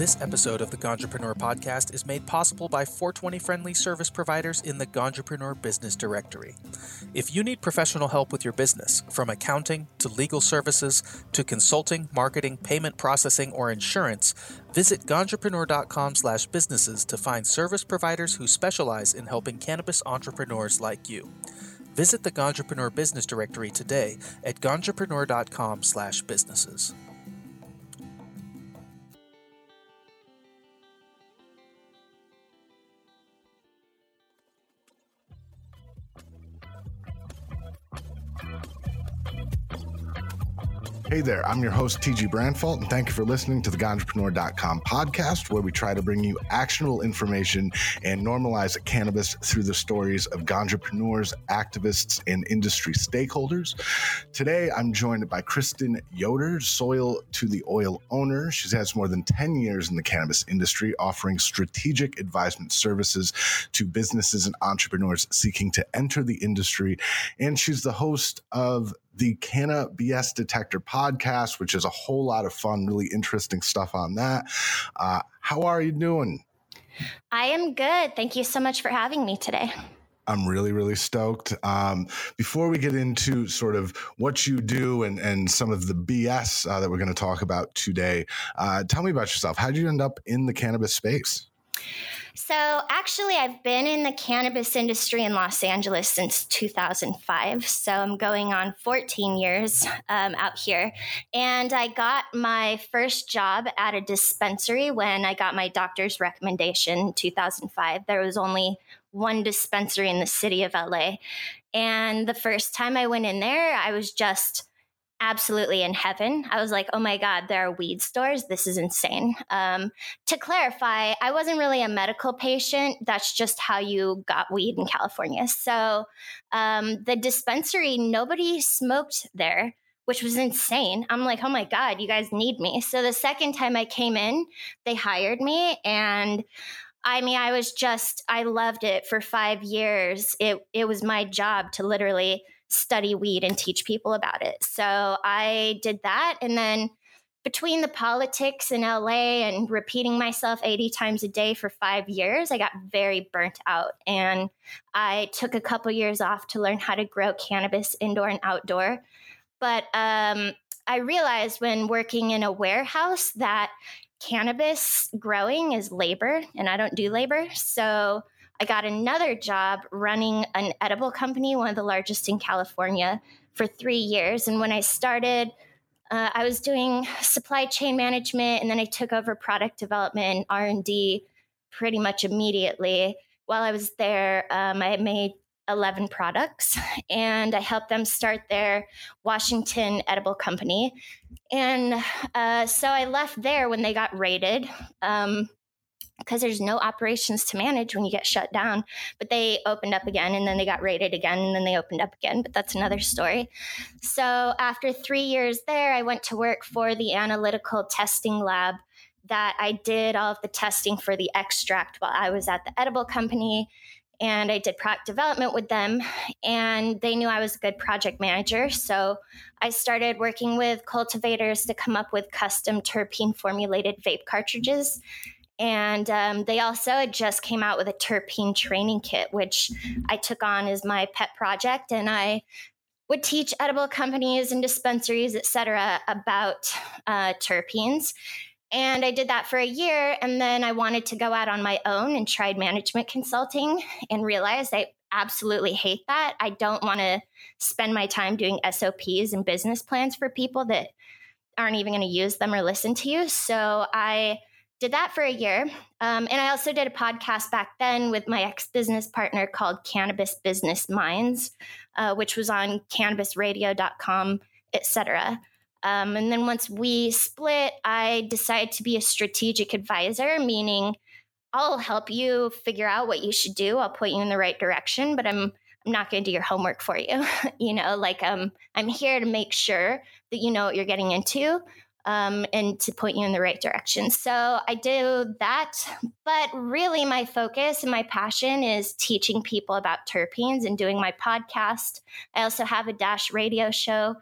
This episode of the Ganjapreneur podcast is made possible by 420 friendly service providers in the Ganjapreneur Business Directory. If you need professional help with your business, from accounting to legal services to consulting, marketing, payment processing, or insurance, visit ganjapreneur.com/businesses to find service providers who specialize in helping cannabis entrepreneurs like you. Visit the Ganjapreneur Business Directory today at ganjapreneur.com/businesses. Hey there, I'm your host, TG Branfalt, and thank you for listening to the Ganjapreneur.com podcast, where we try to bring you actionable information and normalize cannabis through the stories of ganjapreneurs, activists, and industry stakeholders. Today, I'm joined by Kristen Yoder, Soil to the Oil owner. She has more than 10 years in the cannabis industry, offering strategic advisement services to businesses and entrepreneurs seeking to enter the industry. And she's the host of the CannaBS Detector podcast, which is a whole lot of fun, really interesting stuff on that. Uh, how are you doing? I am good. Thank you so much for having me today. I'm really, really stoked. Um, before we get into sort of what you do and, and some of the BS uh, that we're going to talk about today, uh, tell me about yourself. How did you end up in the cannabis space? So, actually, I've been in the cannabis industry in Los Angeles since 2005. So, I'm going on 14 years um, out here. And I got my first job at a dispensary when I got my doctor's recommendation in 2005. There was only one dispensary in the city of LA. And the first time I went in there, I was just absolutely in heaven. I was like, oh my God, there are weed stores. This is insane. Um, to clarify, I wasn't really a medical patient. That's just how you got weed in California. So um, the dispensary, nobody smoked there. Which was insane. I'm like, oh my God, you guys need me. So the second time I came in, they hired me and I mean, I was just, I loved it for five years. It, it was my job to literally study weed and teach people about it. So I did that. And then between the politics in LA and repeating myself 80 times a day for five years, I got very burnt out. And I took a couple years off to learn how to grow cannabis indoor and outdoor. But um, I realized when working in a warehouse that cannabis growing is labor, and I don't do labor. So I got another job running an edible company, one of the largest in California, for three years. And when I started, uh, I was doing supply chain management, and then I took over product development and R and D pretty much immediately. While I was there, um, I made 11 products and I helped them start their Washington edible company. And uh, so I left there when they got raided. Um, because there's no operations to manage when you get shut down. But they opened up again and then they got raided again and then they opened up again. But that's another story. So after three years there, I went to work for the analytical testing lab that I did all of the testing for the extract while I was at the edible company. And I did product development with them, and they knew I was a good project manager. So I started working with cultivators to come up with custom terpene formulated vape cartridges and um, they also just came out with a terpene training kit, which I took on as my pet project. And I would teach edible companies and dispensaries, et cetera, about uh, terpenes. And I did that for a year. And then I wanted to go out on my own and tried management consulting and realized I absolutely hate that. I don't want to spend my time doing SOPs and business plans for people that aren't even going to use them or listen to you. So I did that for a year. Um, and I also did a podcast back then with my ex business partner called Cannabis Business Minds, uh, which was on cannabisradio.com, etc. Um, and then once we split, I decided to be a strategic advisor, meaning I'll help you figure out what you should do. I'll point you in the right direction, but I'm I'm not going to do your homework for you. you know, like um, I'm here to make sure that you know what you're getting into, um, and to point you in the right direction. So I do that. But really, my focus and my passion is teaching people about terpenes and doing my podcast. I also have a Dash radio show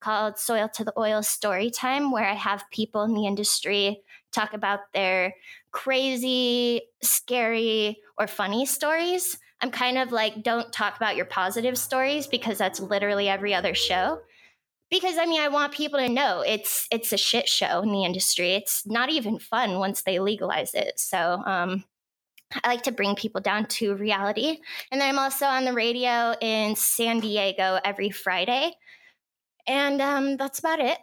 called Soil to the Oil Story Time, where I have people in the industry talk about their crazy, scary, or funny stories. I'm kind of like, don't talk about your positive stories because that's literally every other show. Because I mean, I want people to know it's it's a shit show in the industry. It's not even fun once they legalize it. So um, I like to bring people down to reality. And then I'm also on the radio in San Diego every Friday. And um, that's about it.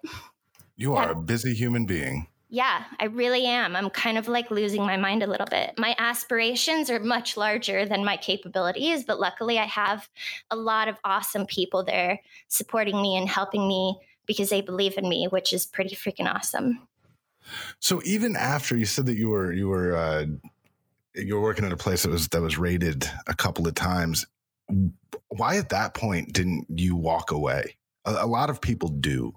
You are a busy human being. Yeah, I really am. I'm kind of like losing my mind a little bit. My aspirations are much larger than my capabilities, but luckily I have a lot of awesome people there supporting me and helping me because they believe in me, which is pretty freaking awesome. So even after you said that you were you were uh, you were working at a place that was that was rated a couple of times, why at that point didn't you walk away? A, a lot of people do.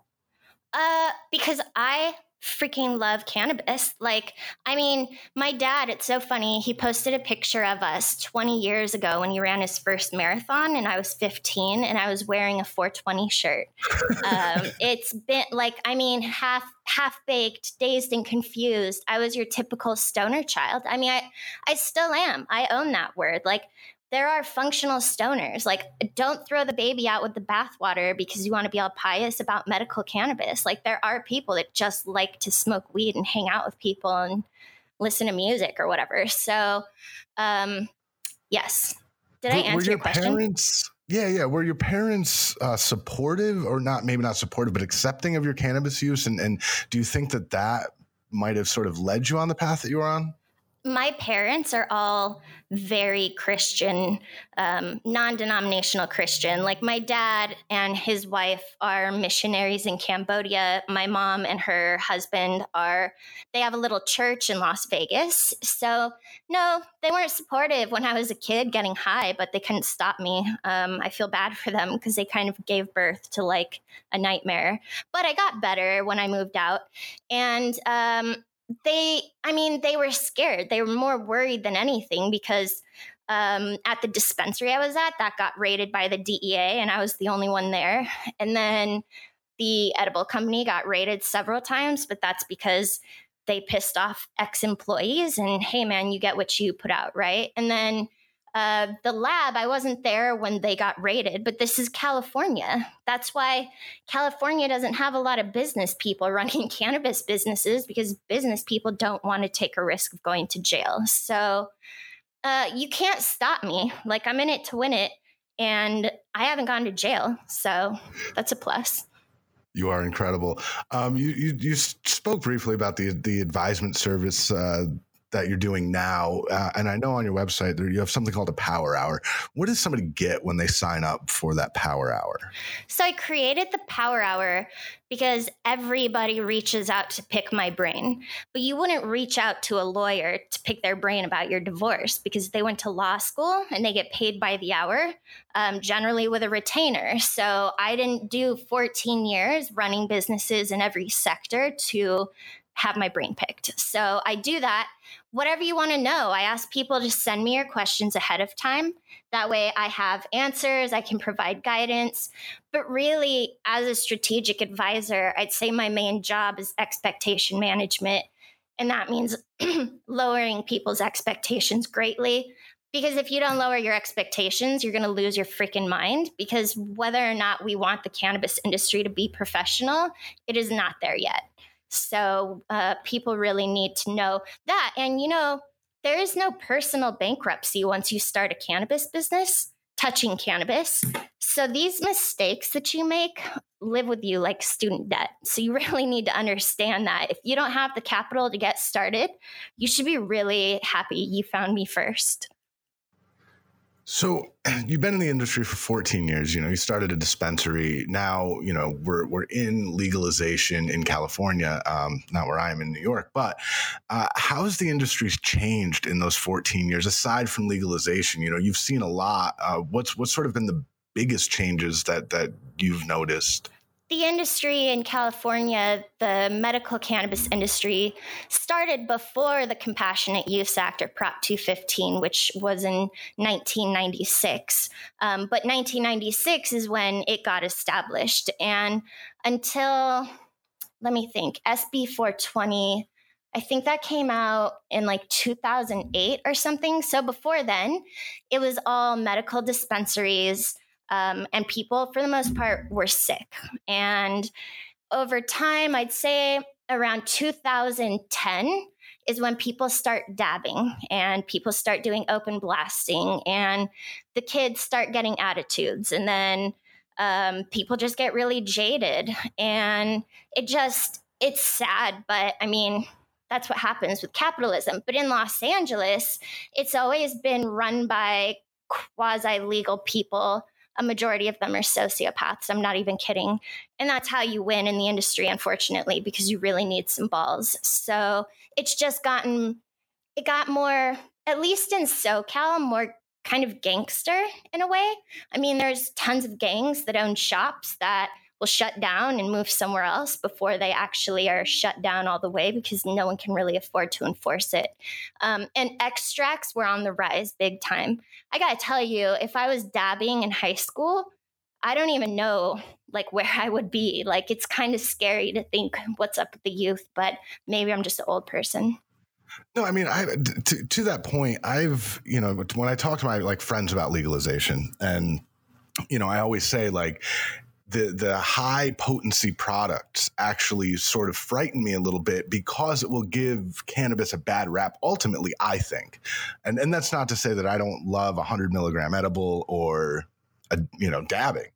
Uh, because I freaking love cannabis. Like, I mean, my dad, it's so funny. He posted a picture of us 20 years ago when he ran his first marathon, and I was 15 and I was wearing a 420 shirt. um, it's been like, I mean, half half baked, dazed and confused. I was your typical stoner child. I mean, I I still am. I own that word. Like there are functional stoners. Like, don't throw the baby out with the bathwater because you want to be all pious about medical cannabis. Like, there are people that just like to smoke weed and hang out with people and listen to music or whatever. So, um, yes. Did I answer your, your question? Parents, yeah, yeah. Were your parents uh, supportive or not? Maybe not supportive, but accepting of your cannabis use. And, and do you think that that might have sort of led you on the path that you were on? My parents are all very Christian, um, non denominational Christian. Like my dad and his wife are missionaries in Cambodia. My mom and her husband are, they have a little church in Las Vegas. So, no, they weren't supportive when I was a kid getting high, but they couldn't stop me. Um, I feel bad for them because they kind of gave birth to like a nightmare. But I got better when I moved out. And, um, they i mean they were scared. They were more worried than anything because um, at the dispensary i was at that got raided by the dea and i was the only one there. And then the edible company got raided several times but that's because they pissed off ex-employees and hey man you get what you put out right? And then uh, the lab, I wasn't there when they got raided, but this is California. That's why California doesn't have a lot of business people running cannabis businesses because business people don't want to take a risk of going to jail. So uh, you can't stop me. Like I'm in it to win it, and I haven't gone to jail. So that's a plus. You are incredible. Um, you, you, you spoke briefly about the the advisement service uh, that you're doing now. Uh, and I know on your website there you have something called a power hour. What does somebody get when they sign up for that power hour? So I created the power hour because everybody reaches out to pick my brain. But you wouldn't reach out to a lawyer to pick their brain about your divorce because they went to law school and they get paid by the hour, um, generally with a retainer. So I didn't do 14 years running businesses in every sector to have my brain picked. So I do that. Whatever you want to know, I ask people to send me your questions ahead of time. That way I have answers, I can provide guidance. But really, as a strategic advisor, I'd say my main job is expectation management. And that means lowering people's expectations greatly. Because if you don't lower your expectations, you're going to lose your freaking mind. Because whether or not we want the cannabis industry to be professional, it is not there yet. So uh, people really need to know that. And, you know, there is no personal bankruptcy once you start a cannabis business touching cannabis. So these mistakes that you make live with you like student debt. So you really need to understand that if you don't have the capital to get started, you should be really happy you found me first. So you've been in the industry for 14 years. You know, you started a dispensary. Now, you know, we're we're in legalization in California, um, not where I am in New York. But uh, how has the industry changed in those 14 years? Aside from legalization, you know, you've seen a lot. Uh, what's what's sort of been the biggest changes that that you've noticed? The industry in California, the medical cannabis industry, started before the Compassionate Use Act or Prop 215, which was in 1996. Um, but 1996 is when it got established. And until, let me think, SB 420 I think that came out in like 2008 or something. So before then, it was all medical dispensaries, um, and people, for the most part, were sick. And over time, I'd say around 2010 is when people start dabbing and people start doing open blasting, and the kids start getting attitudes. And then um, people just get really jaded. And it just, it's sad, but I mean, that's what happens with capitalism. But in Los Angeles, it's always been run by quasi legal people. A majority of them are sociopaths. I'm not even kidding. And that's how you win in the industry, unfortunately, because you really need some balls. So it's just gotten, it got more, at least in SoCal, more kind of gangster in a way. I mean, there's tons of gangs that own shops that will shut down and move somewhere else before they actually are shut down all the way because no one can really afford to enforce it. Um, and extracts were on the rise big time. I gotta tell you, if I was dabbing in high school, I don't even know like where I would be. Like it's kind of scary to think what's up with the youth, but maybe I'm just an old person. No, I mean, I to, to that point, I've you know when I talk to my like friends about legalization, and you know, I always say like the the high potency products actually sort of frighten me a little bit because it will give cannabis a bad rap ultimately i think. And and that's not to say that i don't love a 100 milligram edible or a, you know dabbing.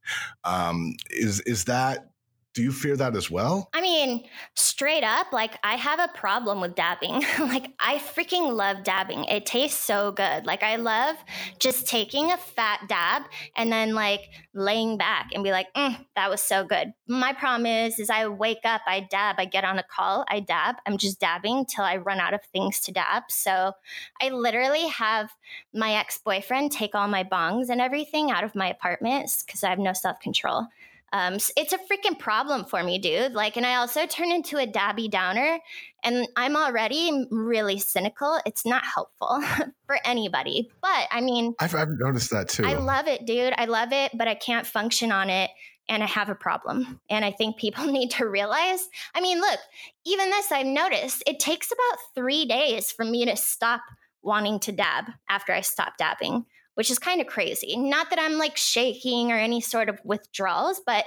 Um, is is that do you fear that as well? I mean, straight up, like I have a problem with dabbing. like I freaking love dabbing. It tastes so good. Like I love just taking a fat dab and then like laying back and be like, mm, that was so good. My problem is, is I wake up, I dab, I get on a call, I dab. I'm just dabbing till I run out of things to dab. So I literally have my ex boyfriend take all my bongs and everything out of my apartment because I have no self control. Um, it's a freaking problem for me, dude. Like, and I also turn into a dabby downer, and I'm already really cynical. It's not helpful for anybody. But I mean, I've, I've noticed that too. I love it, dude. I love it, but I can't function on it and I have a problem. And I think people need to realize I mean, look, even this I've noticed it takes about three days for me to stop wanting to dab after I stop dabbing which is kind of crazy. Not that I'm like shaking or any sort of withdrawals, but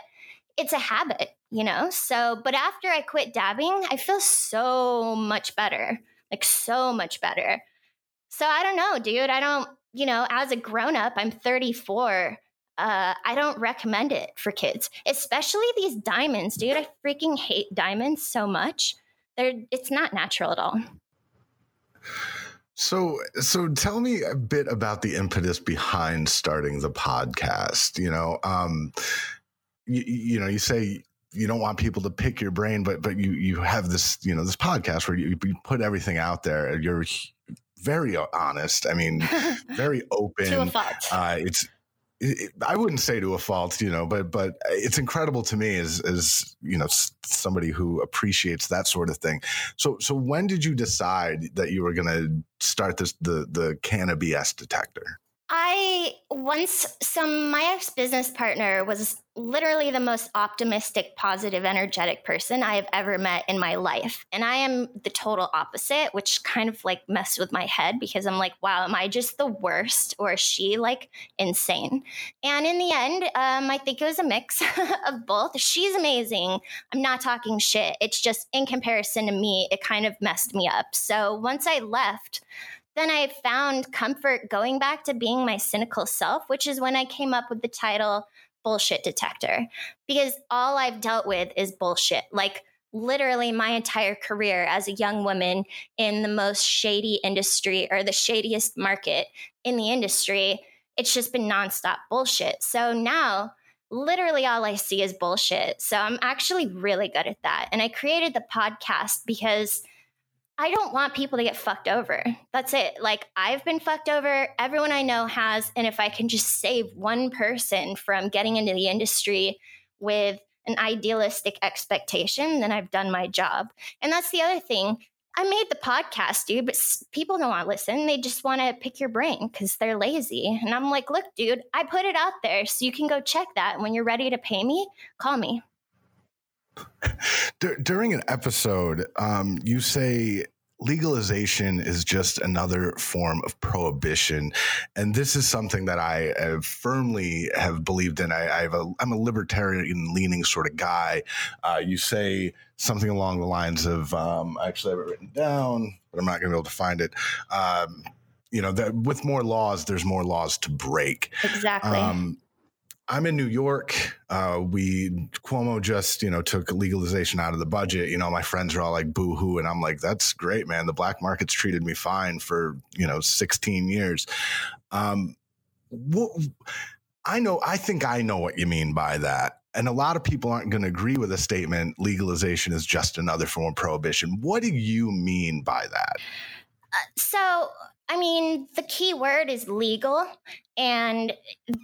it's a habit, you know? So, but after I quit dabbing, I feel so much better, like so much better. So I don't know, dude. I don't, you know, as a grown up, I'm 34. Uh, I don't recommend it for kids, especially these diamonds, dude. I freaking hate diamonds so much. They're, it's not natural at all. So, so tell me a bit about the impetus behind starting the podcast. You know, um, you, you know, you say you don't want people to pick your brain, but but you you have this you know this podcast where you, you put everything out there. And you're very honest. I mean, very open. to a fault. Uh, it's I wouldn't say to a fault, you know, but but it's incredible to me as as you know somebody who appreciates that sort of thing. So so when did you decide that you were going to start this the the CannaBS Detector? I once some my ex business partner was literally the most optimistic, positive, energetic person I have ever met in my life. And I am the total opposite, which kind of like messed with my head because I'm like, wow, am I just the worst or is she like insane? And in the end, um, I think it was a mix of both. She's amazing. I'm not talking shit. It's just in comparison to me, it kind of messed me up. So once I left, then I found comfort going back to being my cynical self, which is when I came up with the title Bullshit Detector, because all I've dealt with is bullshit. Like, literally my entire career as a young woman in the most shady industry or the shadiest market in the industry, it's just been nonstop bullshit. So now, literally all I see is bullshit. So I'm actually really good at that. And I created the podcast because I don't want people to get fucked over. That's it. Like, I've been fucked over. Everyone I know has. And if I can just save one person from getting into the industry with an idealistic expectation, then I've done my job. And that's the other thing. I made the podcast, dude, but people don't want to listen. They just want to pick your brain because they're lazy. And I'm like, look, dude, I put it out there so you can go check that. When you're ready to pay me, call me. During an episode, um, you say legalization is just another form of prohibition. And this is something that i have firmly have believed in. I, I have a i'm a libertarian leaning sort of guy. Uh, you say something along the lines of um, actually i have it written down but i'm not going to be able to find it. Um, you know that with more laws there's more laws to break. Exactly. Um, I'm in New York. Uh, we Cuomo just you know took legalization out of the budget. You know, my friends are all like boo hoo, and I'm like, that's great, man. The black market's treated me fine for you know 16 years. Um, I know. I think I know what you mean by that. And a lot of people aren't going to agree with the statement legalization is just another form of prohibition. What do you mean by that? So I mean, the key word is legal, and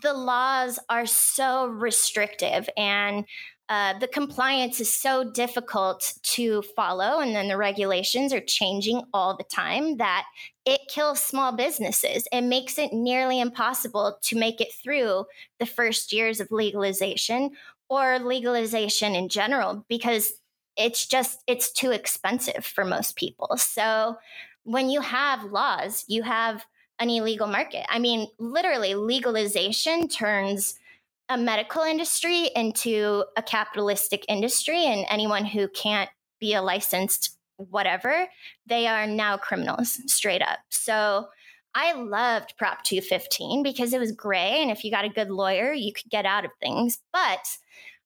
the laws are so restrictive, and uh, the compliance is so difficult to follow, and then the regulations are changing all the time that it kills small businesses. It makes it nearly impossible to make it through the first years of legalization or legalization in general because it's just it's too expensive for most people. So when you have laws, you have an illegal market. I mean, literally, legalization turns a medical industry into a capitalistic industry, and anyone who can't be a licensed whatever, they are now criminals straight up. So I loved Prop 215 because it was gray, and if you got a good lawyer, you could get out of things. But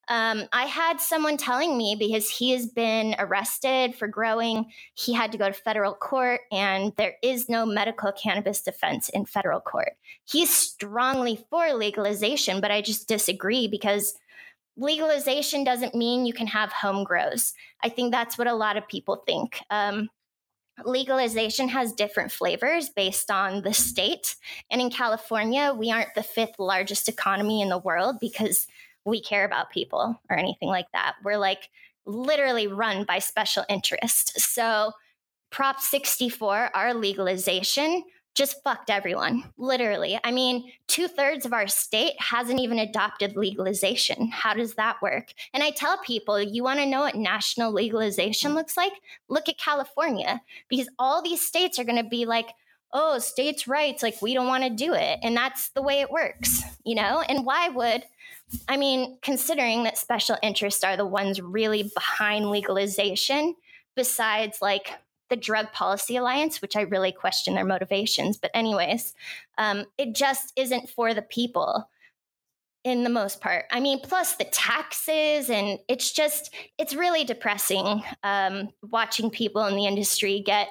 um, I had someone telling me because he has been arrested for growing, he had to go to federal court, and there is no medical cannabis defense in federal court. He's strongly for legalization, but I just disagree because legalization doesn't mean you can have home grows. I think that's what a lot of people think. Um, legalization has different flavors based on the state. And in California, we aren't the fifth largest economy in the world because we care about people or anything like that. We're like literally run by special interest. So, Prop 64, our legalization, just fucked everyone, literally. I mean, two thirds of our state hasn't even adopted legalization. How does that work? And I tell people, you want to know what national legalization looks like? Look at California, because all these states are going to be like, oh, states' rights, like we don't want to do it. And that's the way it works, you know? And why would I mean, considering that special interests are the ones really behind legalization, besides like the Drug Policy Alliance, which I really question their motivations. But, anyways, um, it just isn't for the people in the most part. I mean, plus the taxes, and it's just, it's really depressing um, watching people in the industry get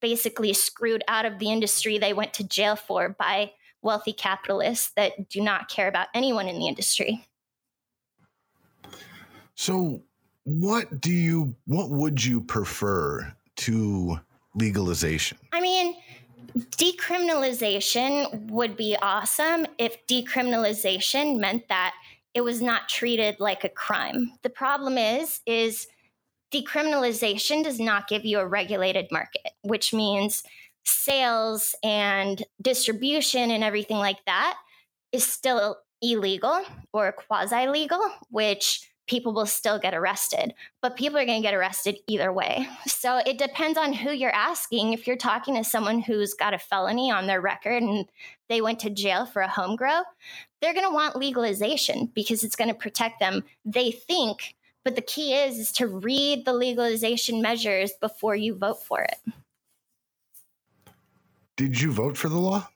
basically screwed out of the industry they went to jail for by wealthy capitalists that do not care about anyone in the industry. So, what do you, what would you prefer to legalization? I mean, decriminalization would be awesome if decriminalization meant that it was not treated like a crime. The problem is, is decriminalization does not give you a regulated market, which means sales and distribution and everything like that is still illegal or quasi legal, which people will still get arrested, but people are going to get arrested either way. So it depends on who you're asking. If you're talking to someone who's got a felony on their record and they went to jail for a home grow, they're going to want legalization because it's going to protect them. They think, but the key is is to read the legalization measures before you vote for it. Did you vote for the law?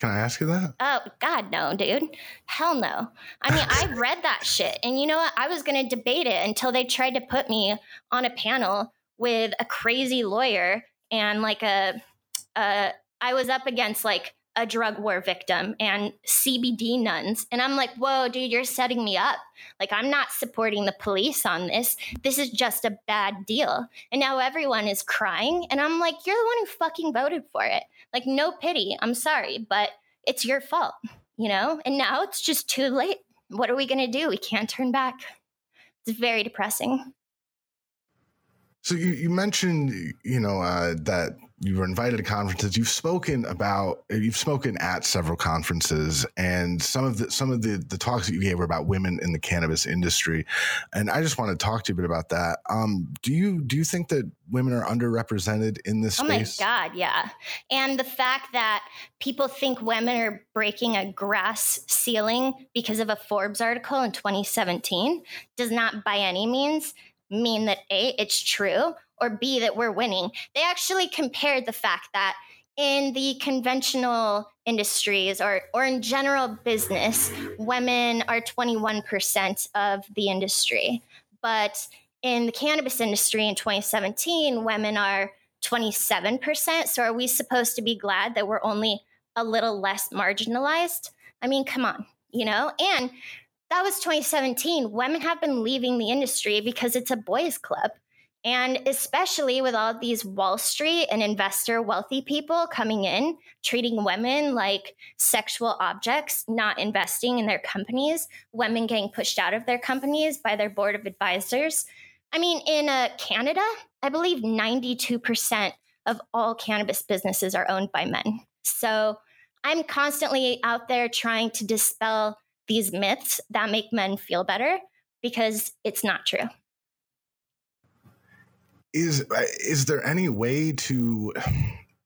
Can I ask you that? Oh, God, no, dude. Hell no. I mean, I read that shit. And you know what? I was going to debate it until they tried to put me on a panel with a crazy lawyer and like a, a I was up against like a drug war victim and CBD nuns. And I'm like, whoa, dude, you're setting me up. Like, I'm not supporting the police on this. This is just a bad deal. And now everyone is crying. And I'm like, you're the one who fucking voted for it. Like, no pity. I'm sorry, but it's your fault, you know? And now it's just too late. What are we going to do? We can't turn back. It's very depressing. So you, you mentioned, you know, uh, that you were invited to conferences. You've spoken about you've spoken at several conferences, and some of the some of the the talks that you gave were about women in the cannabis industry. And I just want to talk to you a bit about that. Um, do you do you think that women are underrepresented in this space? Oh my god, yeah. And the fact that people think women are breaking a grass ceiling because of a Forbes article in 2017 does not by any means mean that A, it's true, or B, that we're winning. They actually compared the fact that in the conventional industries or, or in general business, women are 21% of the industry. But in the cannabis industry in 2017, women are 27%. So are we supposed to be glad that we're only a little less marginalized? I mean, come on, you know? And that was 2017. Women have been leaving the industry because it's a boys' club. And especially with all these Wall Street and investor wealthy people coming in, treating women like sexual objects, not investing in their companies, women getting pushed out of their companies by their board of advisors. I mean, in uh, Canada, I believe 92% of all cannabis businesses are owned by men. So I'm constantly out there trying to dispel these myths that make men feel better because it's not true. Is uh, is there any way to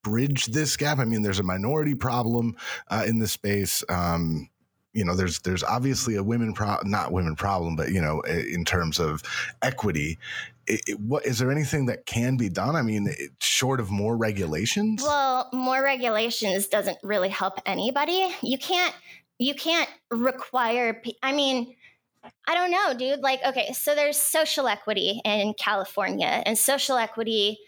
bridge this gap? I mean, there's a minority problem uh, in this space. Um, you know, there's there's obviously a women pro not women problem, but you know, in terms of equity, it, it, what is there anything that can be done? I mean, it, short of more regulations. Well, more regulations doesn't really help anybody. You can't you can't require i mean i don't know dude like okay so there's social equity in california and social equity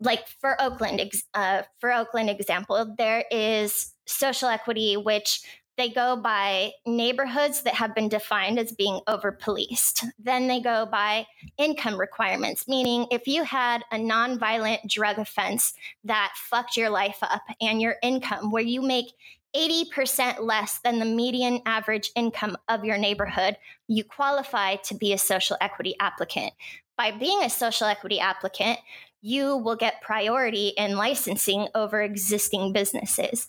like for oakland uh, for oakland example there is social equity which they go by neighborhoods that have been defined as being over policed. Then they go by income requirements, meaning if you had a nonviolent drug offense that fucked your life up and your income, where you make 80% less than the median average income of your neighborhood, you qualify to be a social equity applicant. By being a social equity applicant, you will get priority in licensing over existing businesses.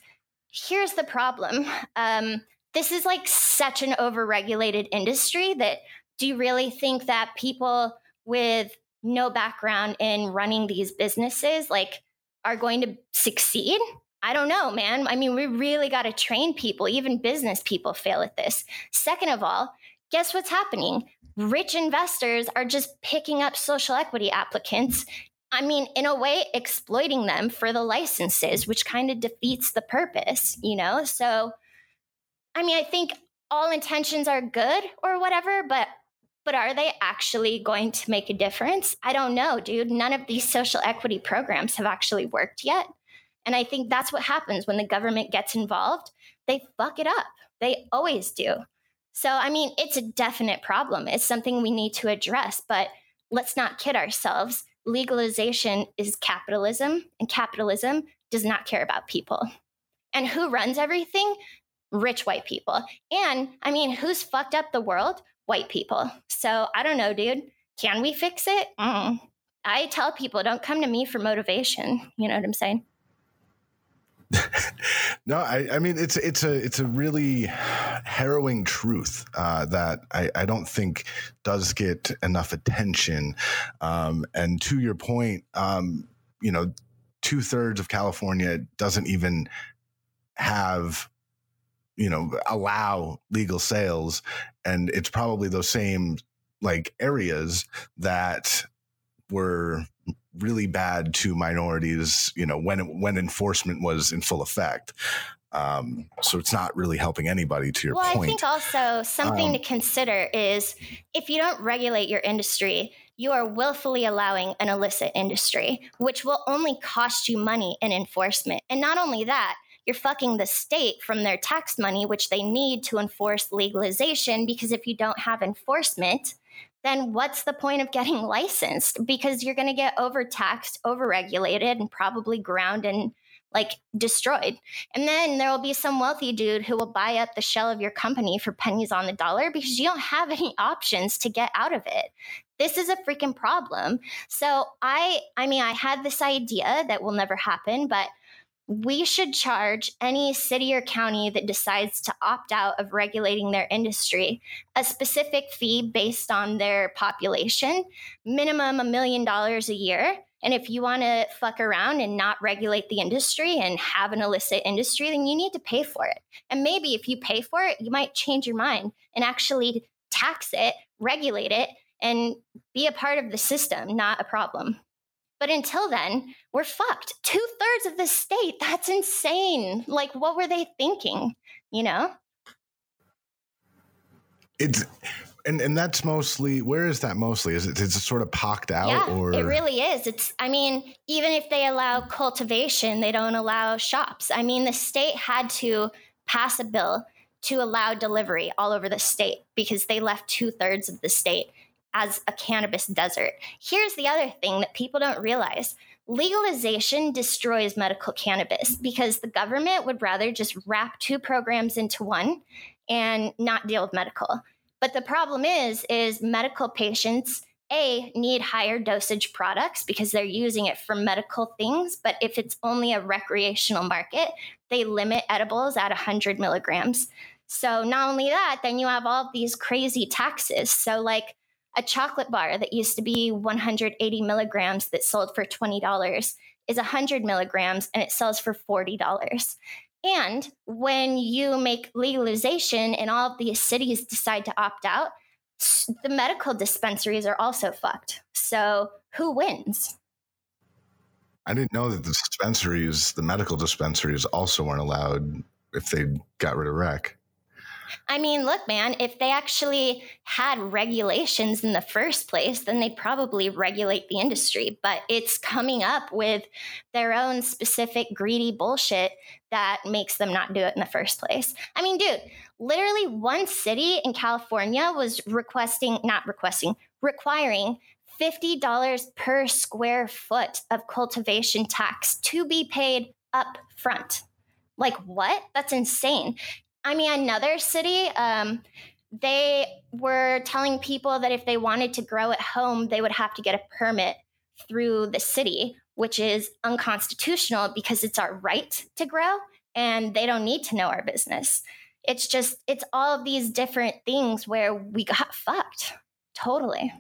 Here's the problem um, this is like such an overregulated industry that do you really think that people with no background in running these businesses like are going to succeed I don't know, man. I mean, we really got to train people. Even business people fail at this. Second of all, guess what's happening? Rich investors are just picking up social equity applicants. I mean, in a way, exploiting them for the licenses, which kind of defeats the purpose, you know? So, I mean, I think all intentions are good or whatever, but but are they actually going to make a difference? I don't know, dude. None of these social equity programs have actually worked yet. And I think that's what happens when the government gets involved. They fuck it up. They always do. So, I mean, it's a definite problem. It's something we need to address, but let's not kid ourselves. Legalization is capitalism, and capitalism does not care about people. And who runs everything? Rich white people. And I mean, who's fucked up the world? White people. So I don't know, dude. Can we fix it? Mm. I tell people, don't come to me for motivation. You know what I'm saying? no, I, I, mean it's it's a it's a really harrowing truth uh, that I, I, don't think does get enough attention. Um, and to your point, um, you know, two thirds of California doesn't even have you know allow legal sales, and it's probably those same like areas that were really bad to minorities, you know, when when enforcement was in full effect. Um, so it's not really helping anybody to your well, point. I think also something um, to consider is if you don't regulate your industry, you are willfully allowing an illicit industry, which will only cost you money in enforcement. And not only that, you're fucking the state from their tax money, which they need to enforce legalization. Because if you don't have enforcement, then what's the point of getting licensed? Because you're going to get overtaxed, overregulated, and probably ground and like destroyed. And then there will be some wealthy dude who will buy up the shell of your company for pennies on the dollar because you don't have any options to get out of it. This is a freaking problem. So I I mean I had this idea that will never happen, but we should charge any city or county that decides to opt out of regulating their industry a specific fee based on their population, minimum a million dollars a year. And if you want to fuck around and not regulate the industry and have an illicit industry, then you need to pay for it. And maybe if you pay for it, you might change your mind and actually tax it, regulate it, and be a part of the system, not a problem. But until then, we're fucked. Two thirds of the state. That's insane. Like, what were they thinking? You know? It's and and that's mostly where is that mostly? Is it is it sort of pocked out yeah, or it really is. It's I mean, even if they allow cultivation, they don't allow shops. I mean, the state had to pass a bill to allow delivery all over the state because they left two thirds of the state as a cannabis desert. Here's the other thing that people don't realize legalization destroys medical cannabis because the government would rather just wrap two programs into one and not deal with medical. But the problem is is medical patients a need higher dosage products because they're using it for medical things but if it's only a recreational market they limit edibles at 100 milligrams so not only that then you have all these crazy taxes so like a chocolate bar that used to be 180 milligrams that sold for $20 is 100 milligrams and it sells for $40. And when you make legalization and all of these cities decide to opt out, the medical dispensaries are also fucked. So who wins? I didn't know that the dispensaries, the medical dispensaries, also weren't allowed if they got rid of rec. I mean, look, man, if they actually had regulations in the first place, then they'd probably regulate the industry. But it's coming up with their own specific greedy bullshit that makes them not do it in the first place. I mean, dude, literally one city in California was requesting, not requesting, requiring $50 per square foot of cultivation tax to be paid up front. Like, what? That's insane. I mean, another city, um, they were telling people that if they wanted to grow at home, they would have to get a permit through the city, which is unconstitutional because it's our right to grow and they don't need to know our business. It's just, it's all of these different things where we got fucked. Totally.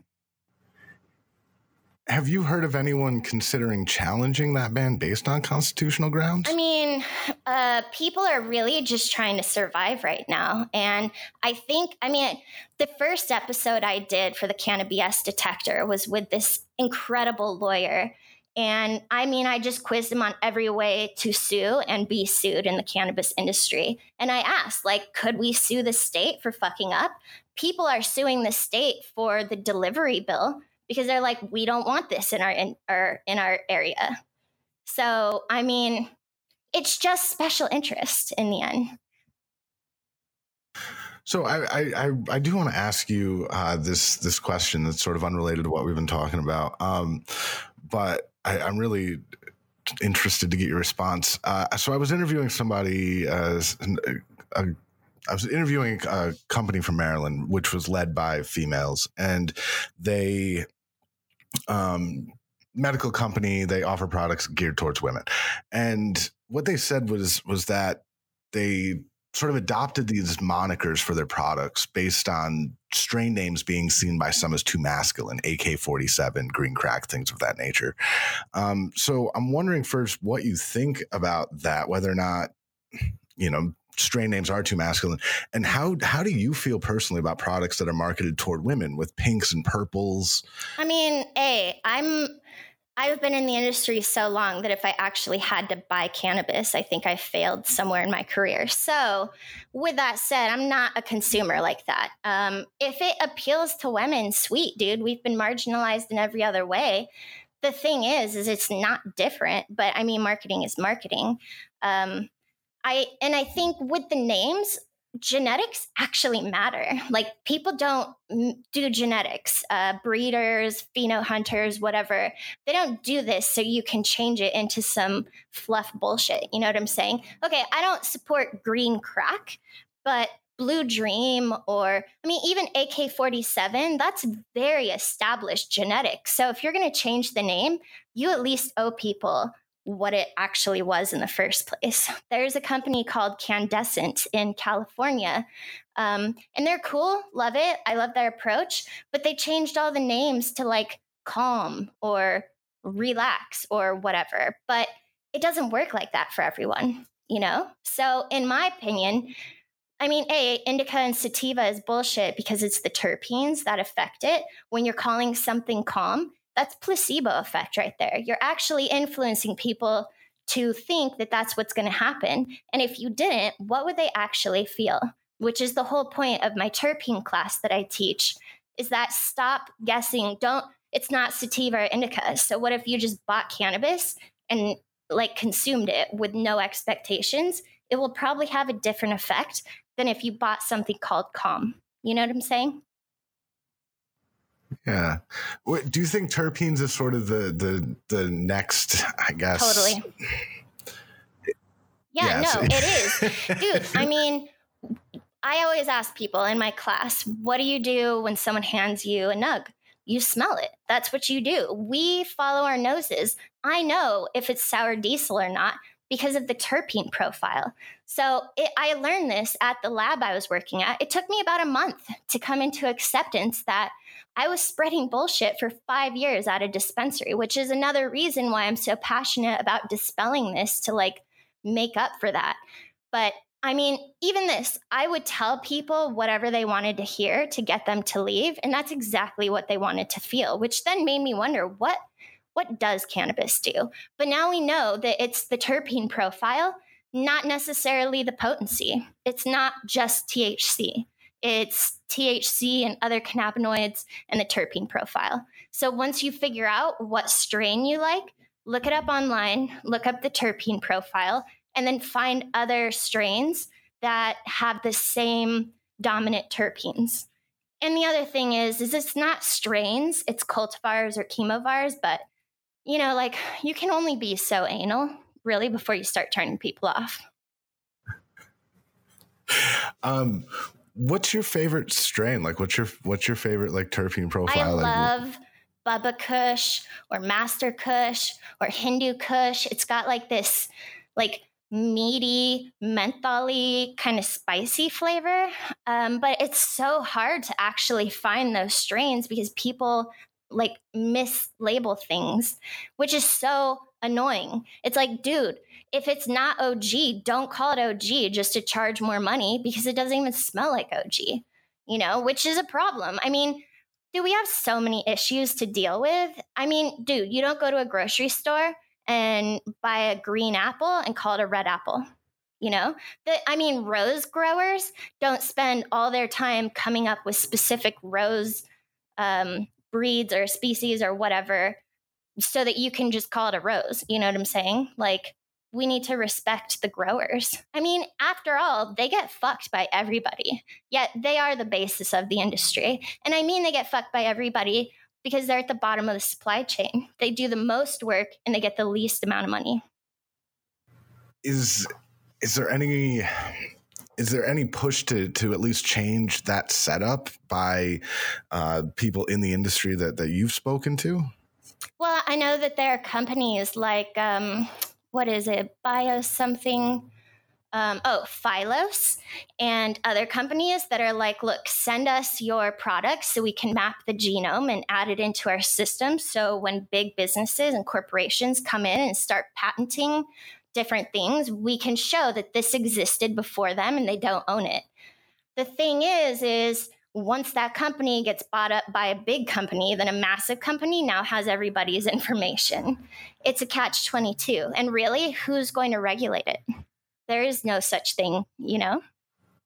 Have you heard of anyone considering challenging that ban based on constitutional grounds? I mean, uh, people are really just trying to survive right now. And I think, I mean, the first episode I did for the CannaBS Detector was with this incredible lawyer. And I mean, I just quizzed him on every way to sue and be sued in the cannabis industry. And I asked, like, could we sue the state for fucking up? People are suing the state for the delivery bill because they're like, we don't want this in our in our in our area. So I mean, it's just special interest in the end. So I I, I do want to ask you uh, this this question that's sort of unrelated to what we've been talking about, um, but I, am really interested to get your response. Uh, so I was interviewing somebody, uh, a, I was interviewing a company from Maryland, which was led by females, and they um, medical company. They offer products geared towards women, and what they said was was that they sort of adopted these monikers for their products based on strain names being seen by some as too masculine, AK 47, green crack, things of that nature. Um, so I'm wondering first what you think about that, whether or not, you know, strain names are too masculine. And how how do you feel personally about products that are marketed toward women with pinks and purples? I mean a i'm i've been in the industry so long that if i actually had to buy cannabis i think i failed somewhere in my career. So with that said i'm not a consumer like that. Um, if it appeals to women sweet dude we've been marginalized in every other way. The thing is is it's not different but i mean marketing is marketing. Um, I and I think with the names, genetics actually matter. Like people don't do genetics, uh, breeders, pheno hunters, whatever. They don't do this so you can change it into some fluff bullshit. You know what I'm saying? Okay, I don't support green crack, but Blue Dream or, I mean, even AK 47, that's very established genetics. So if you're going to change the name, you at least owe people what it actually was in the first place. There's a company called Canndescent in California, um, and they're cool, love it. I love their approach, but they changed all the names to like calm or relax or whatever. But it doesn't work like that for everyone, you know? So, in my opinion, I mean, A, indica and sativa is bullshit because it's the terpenes that affect it. When you're calling something calm, that's placebo effect right there. You're actually influencing people to think that that's what's going to happen. And if you didn't, what would they actually feel? Which is the whole point of my terpene class that I teach is that stop guessing. Don't, it's not sativa or indica. So what if you just bought cannabis and like consumed it with no expectations? It will probably have a different effect than if you bought something called calm. You know what I'm saying? Yeah. Do you think terpenes is sort of the the the next, I guess? Totally. Yeah, yes. no, it is. Dude, I mean, I always ask people in my class, what do you do when someone hands you a nug? You smell it. That's what you do. We follow our noses. I know if it's sour diesel or not because of the terpene profile. So it, I learned this at the lab I was working at. It took me about a month to come into acceptance that I was spreading bullshit for five years at a dispensary, which is another reason why I'm so passionate about dispelling this to like make up for that. But I mean, even this, I would tell people whatever they wanted to hear to get them to leave. And that's exactly what they wanted to feel, which then made me wonder what what does cannabis do? But now we know that it's the terpene profile, not necessarily the potency. It's not just THC. It's THC and other cannabinoids and the terpene profile. So once you figure out what strain you like, look it up online, look up the terpene profile, and then find other strains that have the same dominant terpenes. And the other thing is, is it's not strains, it's cultivars or chemovars, but you know, like you can only be so anal really before you start turning people off. Um, what's your favorite strain? Like, what's your what's your favorite like terpene profile? I love Bubba Kush or Master Kush or Hindu Kush. It's got like this like meaty, mentholy, kind of spicy flavor. Um, but it's so hard to actually find those strains because people like mislabel things, which is so annoying. It's like, dude, if it's not OG, don't call it OG just to charge more money because it doesn't even smell like OG, you know, which is a problem. I mean, do we have so many issues to deal with? I mean, dude, you don't go to a grocery store and buy a green apple and call it a red apple. You know, that I mean, rose growers don't spend all their time coming up with specific rose um, breeds or species or whatever so that you can just call it a rose. You know what I'm saying? Like, we need to respect the growers. I mean, after all, they get fucked by everybody, yet they are the basis of the industry. And I mean, they get fucked by everybody because they're at the bottom of the supply chain. They do the most work and they get the least amount of money. Is is there any is there any push to to at least change that setup by uh, people in the industry that that you've spoken to? Well, I know that there are companies like um, what is it, Bio something. Um, oh, Phylos and other companies that are like, look, send us your products so we can map the genome and add it into our system. So when big businesses and corporations come in and start patenting different things, we can show that this existed before them and they don't own it. The thing is, is once that company gets bought up by a big company, then a massive company now has everybody's information. It's a catch 22. And really, who's going to regulate it? There is no such thing, you know?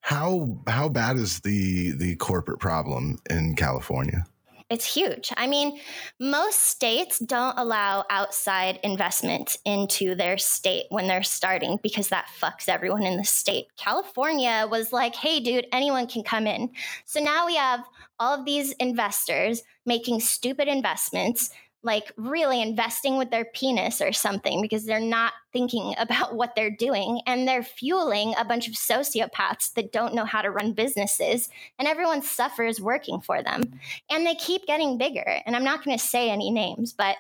How how bad is the the corporate problem in California? It's huge. I mean, most states don't allow outside investment into their state when they're starting because that fucks everyone in the state. California was like, hey, dude, anyone can come in. So now we have all of these investors making stupid investments like really investing with their penis or something because they're not thinking about what they're doing and they're fueling a bunch of sociopaths that don't know how to run businesses and everyone suffers working for them. And they keep getting bigger and i'm not going to say any names but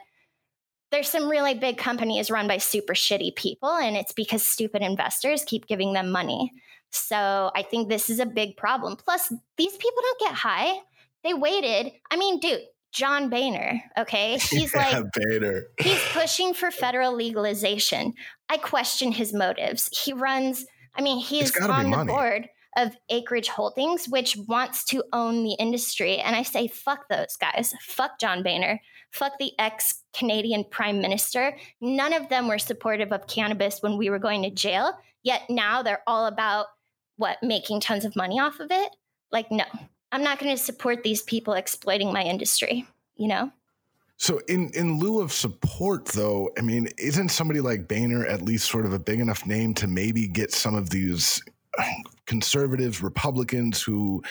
there's some really big companies run by super shitty people and it's because stupid investors keep giving them money. So i think this is a big problem. Plus these people don't get high. They waited. I mean dude John Boehner, okay? He's yeah, like Boehner. he's pushing for federal legalization. I question his motives. He runs, I mean, he's on the money. board of Acreage Holdings, which wants to own the industry. And I say, fuck those guys. Fuck John Boehner. Fuck the ex Canadian prime minister. None of them were supportive of cannabis when we were going to jail. Yet now they're all about what, making tons of money off of it? Like, no, I'm not going to support these people exploiting my industry, you know? So in in lieu of support though, I mean, isn't somebody like Boehner at least sort of a big enough name to maybe get some of these conservatives, Republicans who,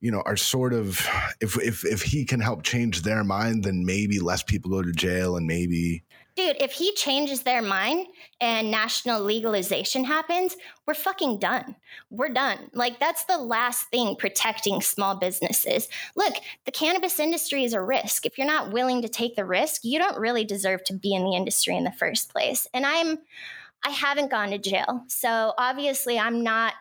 you know, are sort of if if if he can help change their mind, then maybe less people go to jail and maybe Dude, if he changes their mind and national legalization happens, we're fucking done. We're done. Like, that's the last thing protecting small businesses. Look, the cannabis industry is a risk. If you're not willing to take the risk, you don't really deserve to be in the industry in the first place. And I'm, I haven't gone to jail. So obviously, I'm not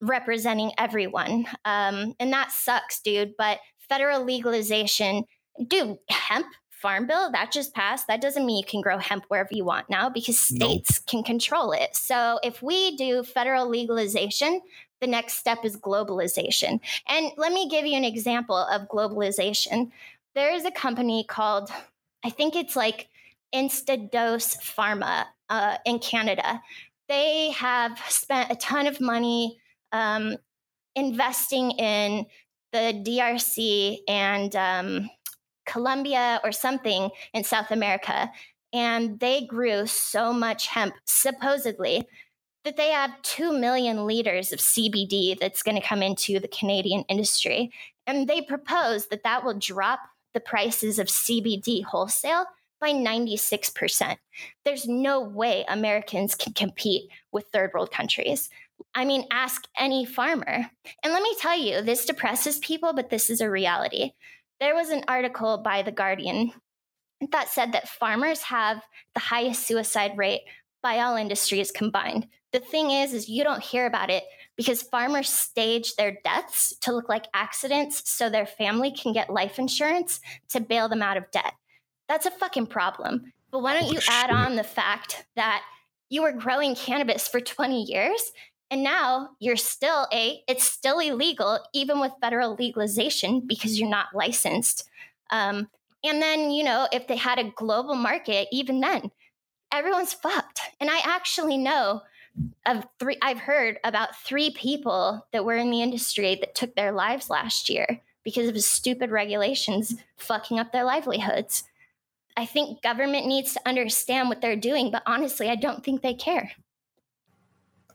representing everyone. Um, and that sucks, dude. But federal legalization, dude, hemp farm bill that just passed. That doesn't mean you can grow hemp wherever you want now because states nope. can control it. So if we do federal legalization the next step is globalization. And let me give you an example of globalization. There is a company called i think it's like instadose pharma uh, in canada. They have spent a ton of money um, investing in the drc and um, Colombia or something in South America. And they grew so much hemp, supposedly, that they have 2 million liters of CBD that's going to come into the Canadian industry. And they propose that that will drop the prices of CBD wholesale by 96%. There's no way Americans can compete with third world countries. I mean, ask any farmer. And let me tell you, this depresses people, but this is a reality there was an article by The Guardian that said that farmers have the highest suicide rate by all industries combined. The thing is is you don't hear about it because farmers stage their deaths to look like accidents so their family can get life insurance to bail them out of debt. That's a fucking problem. But why don't you add on the fact that you were growing cannabis for 20 years and now you're still a, it's still illegal, even with federal legalization because you're not licensed. Um, and then, you know, if they had a global market, even then, everyone's fucked. And I actually know of three, I've heard about three people that were in the industry that took their lives last year because of stupid regulations fucking up their livelihoods. I think government needs to understand what they're doing, but honestly, I don't think they care.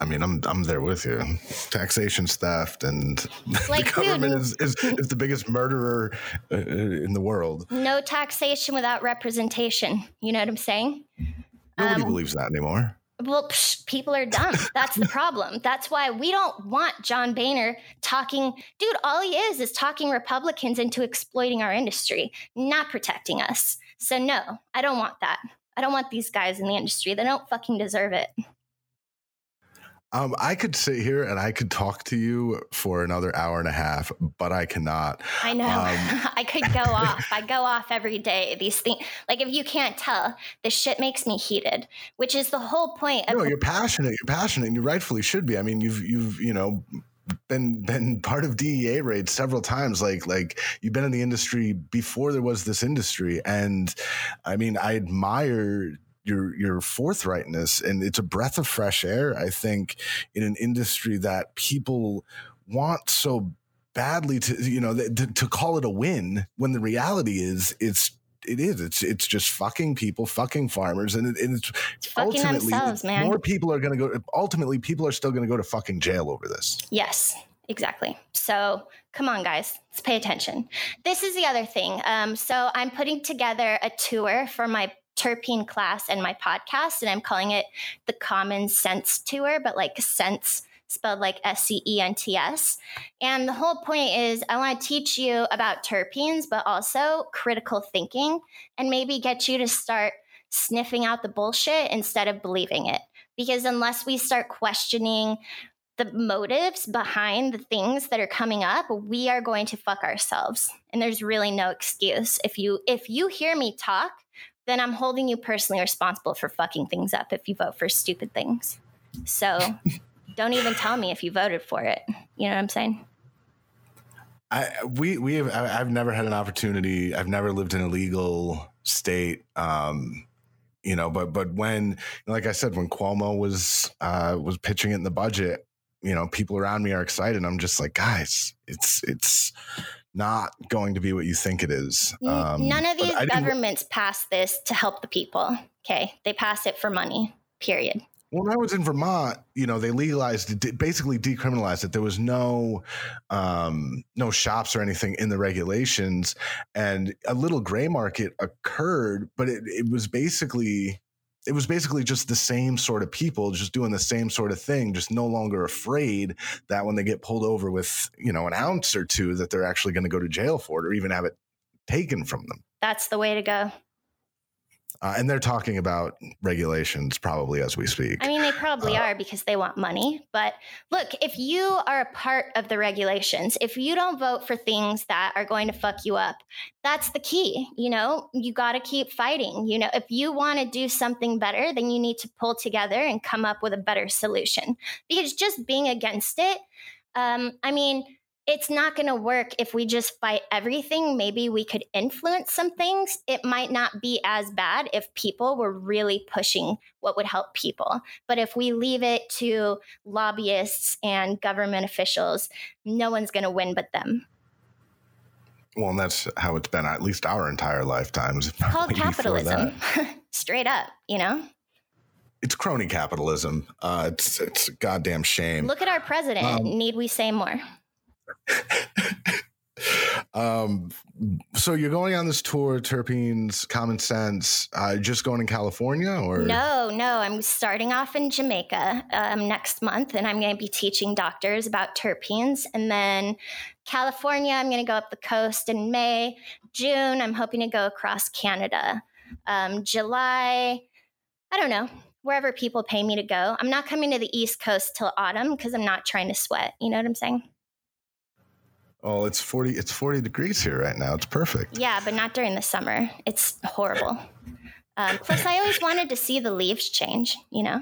I mean, I'm I'm there with you. Taxation's theft, and like, the government is, is, is the biggest murderer uh, in the world. No taxation without representation. You know what I'm saying? Nobody um, believes that anymore. Well, psh, people are dumb. That's the problem. That's why we don't want John Boehner talking. Dude, all he is is talking Republicans into exploiting our industry, not protecting us. So, no, I don't want that. I don't want these guys in the industry. They don't fucking deserve it. Um, I could sit here and I could talk to you for another hour and a half, but I cannot. I know. Um, I could go off. I go off every day. These things, like if you can't tell, this shit makes me heated, which is the whole point. Of- no, you're passionate. You're passionate, and you rightfully should be. I mean, you've you've you know been been part of DEA raids several times. Like like you've been in the industry before there was this industry, and I mean, I admire your your forthrightness and it's a breath of fresh air i think in an industry that people want so badly to you know to, to call it a win when the reality is it's it is. It's it's just fucking people, fucking farmers, and, it, and it's, it's ultimately man. more people are going to go. Ultimately, people are still going to go to fucking jail over this. Yes, exactly. So come on, guys, let's pay attention. This is the other thing. Um, so I'm putting together a tour for my terpene class and my podcast, and I'm calling it the Common Sense Tour, but like sense spelled like S C E N T S. And the whole point is I want to teach you about terpenes, but also critical thinking and maybe get you to start sniffing out the bullshit instead of believing it. Because unless we start questioning the motives behind the things that are coming up, we are going to fuck ourselves. And there's really no excuse. If you if you hear me talk, then I'm holding you personally responsible for fucking things up if you vote for stupid things. So don't even tell me if you voted for it. You know what I'm saying? I we we have I've never had an opportunity. I've never lived in a legal state. Um, you know, but but when like I said, when Cuomo was uh was pitching it in the budget, you know, people around me are excited. I'm just like, guys, it's it's not going to be what you think it is. Um, None of these governments pass this to help the people. Okay, they pass it for money. Period when I was in Vermont, you know, they legalized it, basically decriminalized it. There was no, um, no shops or anything in the regulations, and a little gray market occurred, but it, it was basically, it was basically just the same sort of people, just doing the same sort of thing, just no longer afraid that when they get pulled over with, you know, an ounce or two, that they're actually going to go to jail for it or even have it taken from them. That's the way to go. Uh, and they're talking about regulations probably as we speak. I mean, they probably uh, are because they want money. But look, if you are a part of the regulations, if you don't vote for things that are going to fuck you up, that's the key. You know, you got to keep fighting. You know, if you want to do something better, then you need to pull together and come up with a better solution. Because just being against it, um, I mean, it's not going to work if we just fight everything. Maybe we could influence some things. It might not be as bad if people were really pushing what would help people. But if we leave it to lobbyists and government officials, no one's going to win but them. Well, and that's how it's been at least our entire lifetimes. It's called capitalism, straight up, you know? It's crony capitalism. Uh, it's, it's a goddamn shame. Look at our president. Um, Need we say more? um, so you're going on this tour, Terpenes, Common Sense. Uh, just going in California, or no? No, I'm starting off in Jamaica um, next month, and I'm going to be teaching doctors about terpenes, and then California. I'm going to go up the coast in May. June, I'm hoping to go across Canada. Um, July, I don't know wherever people pay me to go. I'm not coming to the East Coast till autumn because I'm not trying to sweat. You know what I'm saying? Oh, it's 40 it's 40 degrees here right now. It's perfect. Yeah, but not during the summer. It's horrible. Um, plus I always wanted to see the leaves change, you know.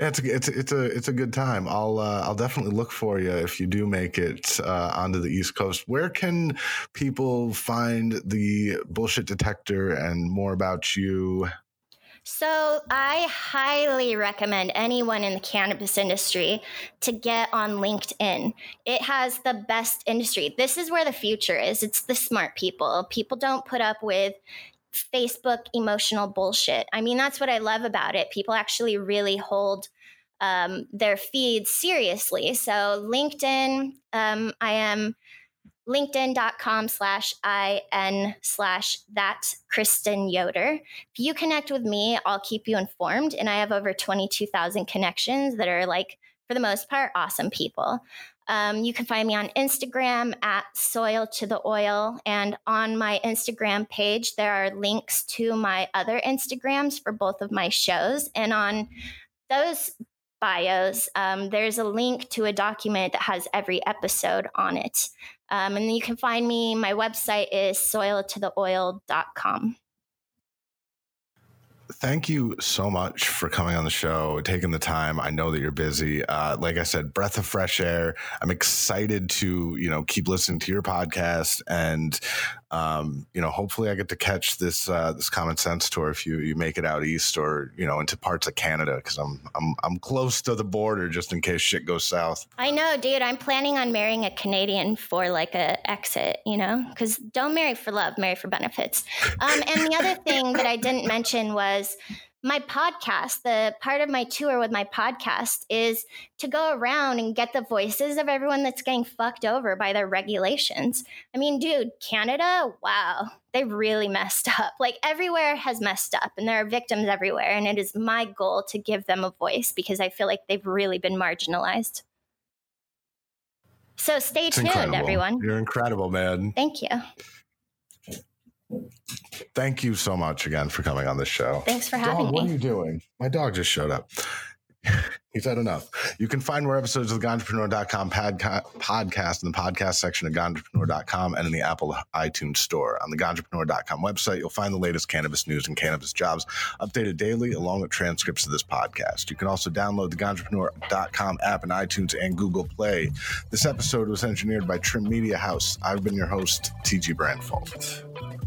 Yeah, it's a, it's a, it's a it's a good time. I'll uh, I'll definitely look for you if you do make it uh, onto the East Coast. Where can people find the bullshit detector and more about you? So, I highly recommend anyone in the cannabis industry to get on LinkedIn. It has the best industry. This is where the future is. It's the smart people. People don't put up with Facebook emotional bullshit. I mean, that's what I love about it. People actually really hold um, their feeds seriously. So, LinkedIn, um, I am linkedin.com slash in slash that kristen yoder if you connect with me i'll keep you informed and i have over 22000 connections that are like for the most part awesome people um, you can find me on instagram at soil to the oil and on my instagram page there are links to my other instagrams for both of my shows and on those bios, um, there's a link to a document that has every episode on it. Um, and you can find me, my website is soiltotheoil.com. Thank you so much for coming on the show, taking the time. I know that you're busy. Uh, like I said, breath of fresh air. I'm excited to, you know, keep listening to your podcast and um, you know, hopefully I get to catch this uh, this common sense tour if you you make it out east or you know into parts of Canada because I'm I'm I'm close to the border just in case shit goes south. I know, dude. I'm planning on marrying a Canadian for like a exit, you know, because don't marry for love, marry for benefits. Um, and the other thing that I didn't mention was my podcast, the part of my tour with my podcast is to go around and get the voices of everyone that's getting fucked over by their regulations. I mean, dude, Canada, wow, they really messed up. Like everywhere has messed up and there are victims everywhere. And it is my goal to give them a voice because I feel like they've really been marginalized. So stay it's tuned, incredible. everyone. You're incredible, man. Thank you. Thank you so much again for coming on the show. Thanks for having dog, me. What are you doing? My dog just showed up. He's had enough. You can find more episodes of the Ganjapreneur.com podcast in the podcast section of Ganjapreneur.com and in the Apple iTunes store. On the Ganjapreneur.com website, you'll find the latest cannabis news and cannabis jobs updated daily, along with transcripts of this podcast. You can also download the Ganjapreneur.com app in iTunes and Google Play. This episode was engineered by Trim Media House. I've been your host, TG Branfalt.